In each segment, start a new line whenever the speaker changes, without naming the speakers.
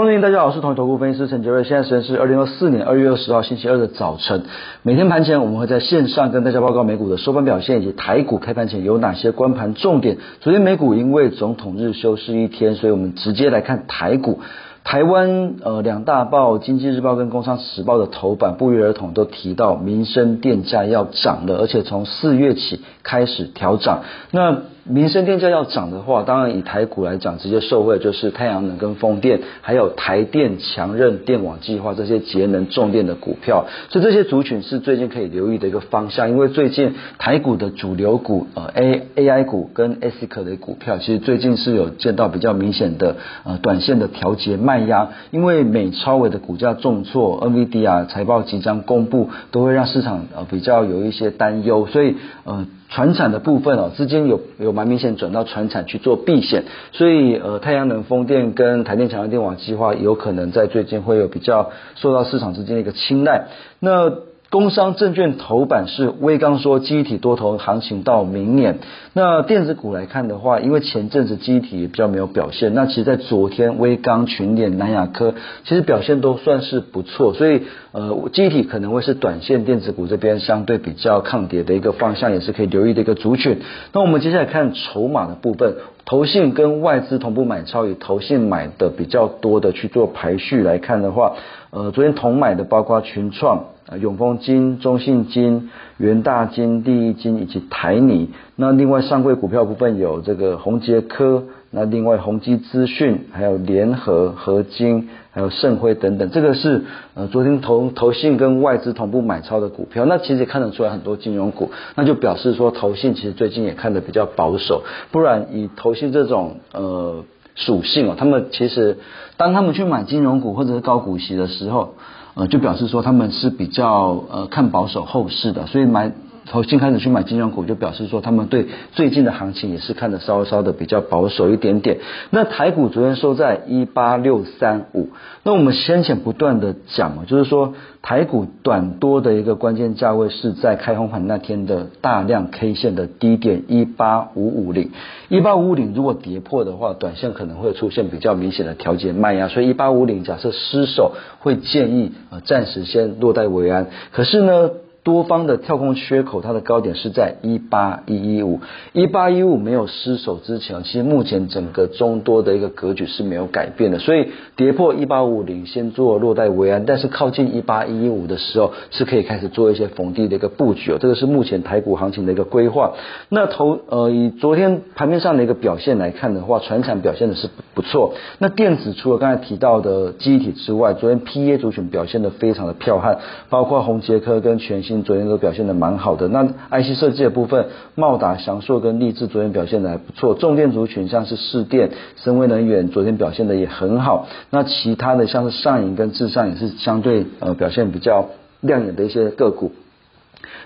观众大家好，我是同投顾分析师陈杰瑞。现在时间是二零二四年二月二十号星期二的早晨。每天盘前我们会在线上跟大家报告美股的收盘表现以及台股开盘前有哪些关盘重点。昨天美股因为总统日休市一天，所以我们直接来看台股。台湾呃两大报《经济日报》跟《工商时报》的头版不约而同都提到民生电价要涨了，而且从四月起开始调涨。那民生电价要涨的话，当然以台股来讲，直接受惠就是太阳能跟风电，还有台电强韧电网计划这些节能重电的股票，所以这些族群是最近可以留意的一个方向。因为最近台股的主流股呃 A A I 股跟 sic 的股票，其实最近是有见到比较明显的呃短线的调节卖压，因为美超伟的股价重挫，NVD 啊财报即将公布，都会让市场呃比较有一些担忧，所以呃。船产的部分哦，资金有有蛮明显转到船产去做避险，所以呃，太阳能、风电跟台电强电网计划有可能在最近会有比较受到市场资金的一个青睐。那工商证券头版是威刚说机体多头行情到明年。那电子股来看的话，因为前阵子机体比较没有表现，那其实在昨天威刚、群联、南亚科其实表现都算是不错，所以呃机体可能会是短线电子股这边相对比较抗跌的一个方向，也是可以留意的一个族群。那我们接下来看筹码的部分，投信跟外资同步买超，以投信买的比较多的去做排序来看的话，呃昨天同买的包括群创。永丰金、中信金、元大金、第一金以及台泥。那另外上柜股票部分有这个宏杰科，那另外宏基资讯，还有联合、合金，还有盛辉等等。这个是呃昨天投投信跟外资同步买超的股票。那其实也看得出来很多金融股，那就表示说投信其实最近也看得比较保守。不然以投信这种呃属性哦，他们其实当他们去买金融股或者是高股息的时候。呃，就表示说他们是比较呃看保守后市的，所以买。从新开始去买金融股，就表示说他们对最近的行情也是看的稍稍的比较保守一点点。那台股昨天收在一八六三五，那我们先前不断的讲嘛，就是说台股短多的一个关键价位是在开红盘那天的大量 K 线的低点一八五五零，一八五五零如果跌破的话，短线可能会出现比较明显的调节卖压，所以一八五零假设失守，会建议呃暂时先落袋为安。可是呢？多方的跳空缺口，它的高点是在一八一一五，一八一五没有失守之前，其实目前整个中多的一个格局是没有改变的，所以跌破一八五零先做落袋为安，但是靠近一八一一五的时候是可以开始做一些逢低的一个布局哦，这个是目前台股行情的一个规划。那头呃以昨天盘面上的一个表现来看的话，船产表现的是不错。那电子除了刚才提到的记忆体之外，昨天 P A 族群表现的非常的彪悍，包括宏杰科跟全新。昨天都表现的蛮好的，那 IC 设计的部分，茂达、翔硕跟立志昨天表现的还不错。重电族群像是市电、深威能源昨天表现的也很好。那其他的像是上影跟智上也是相对呃表现比较亮眼的一些个股。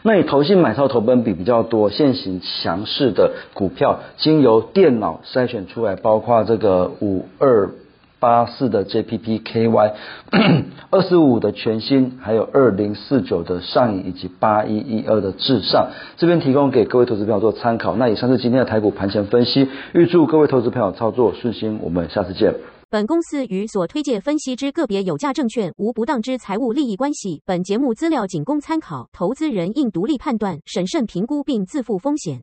那以投信买套投本比比较多、现行强势的股票，经由电脑筛选出来，包括这个五二。八四的 JPPKY，二四五的全新，还有二零四九的上影以及八一一二的至上，这边提供给各位投资朋友做参考。那以上是今天的台股盘前分析，预祝各位投资朋友操作顺心。我们下次见。
本公司与所推介分析之个别有价证券无不当之财务利益关系。本节目资料仅供参考，投资人应独立判断、审慎评估并自负风险。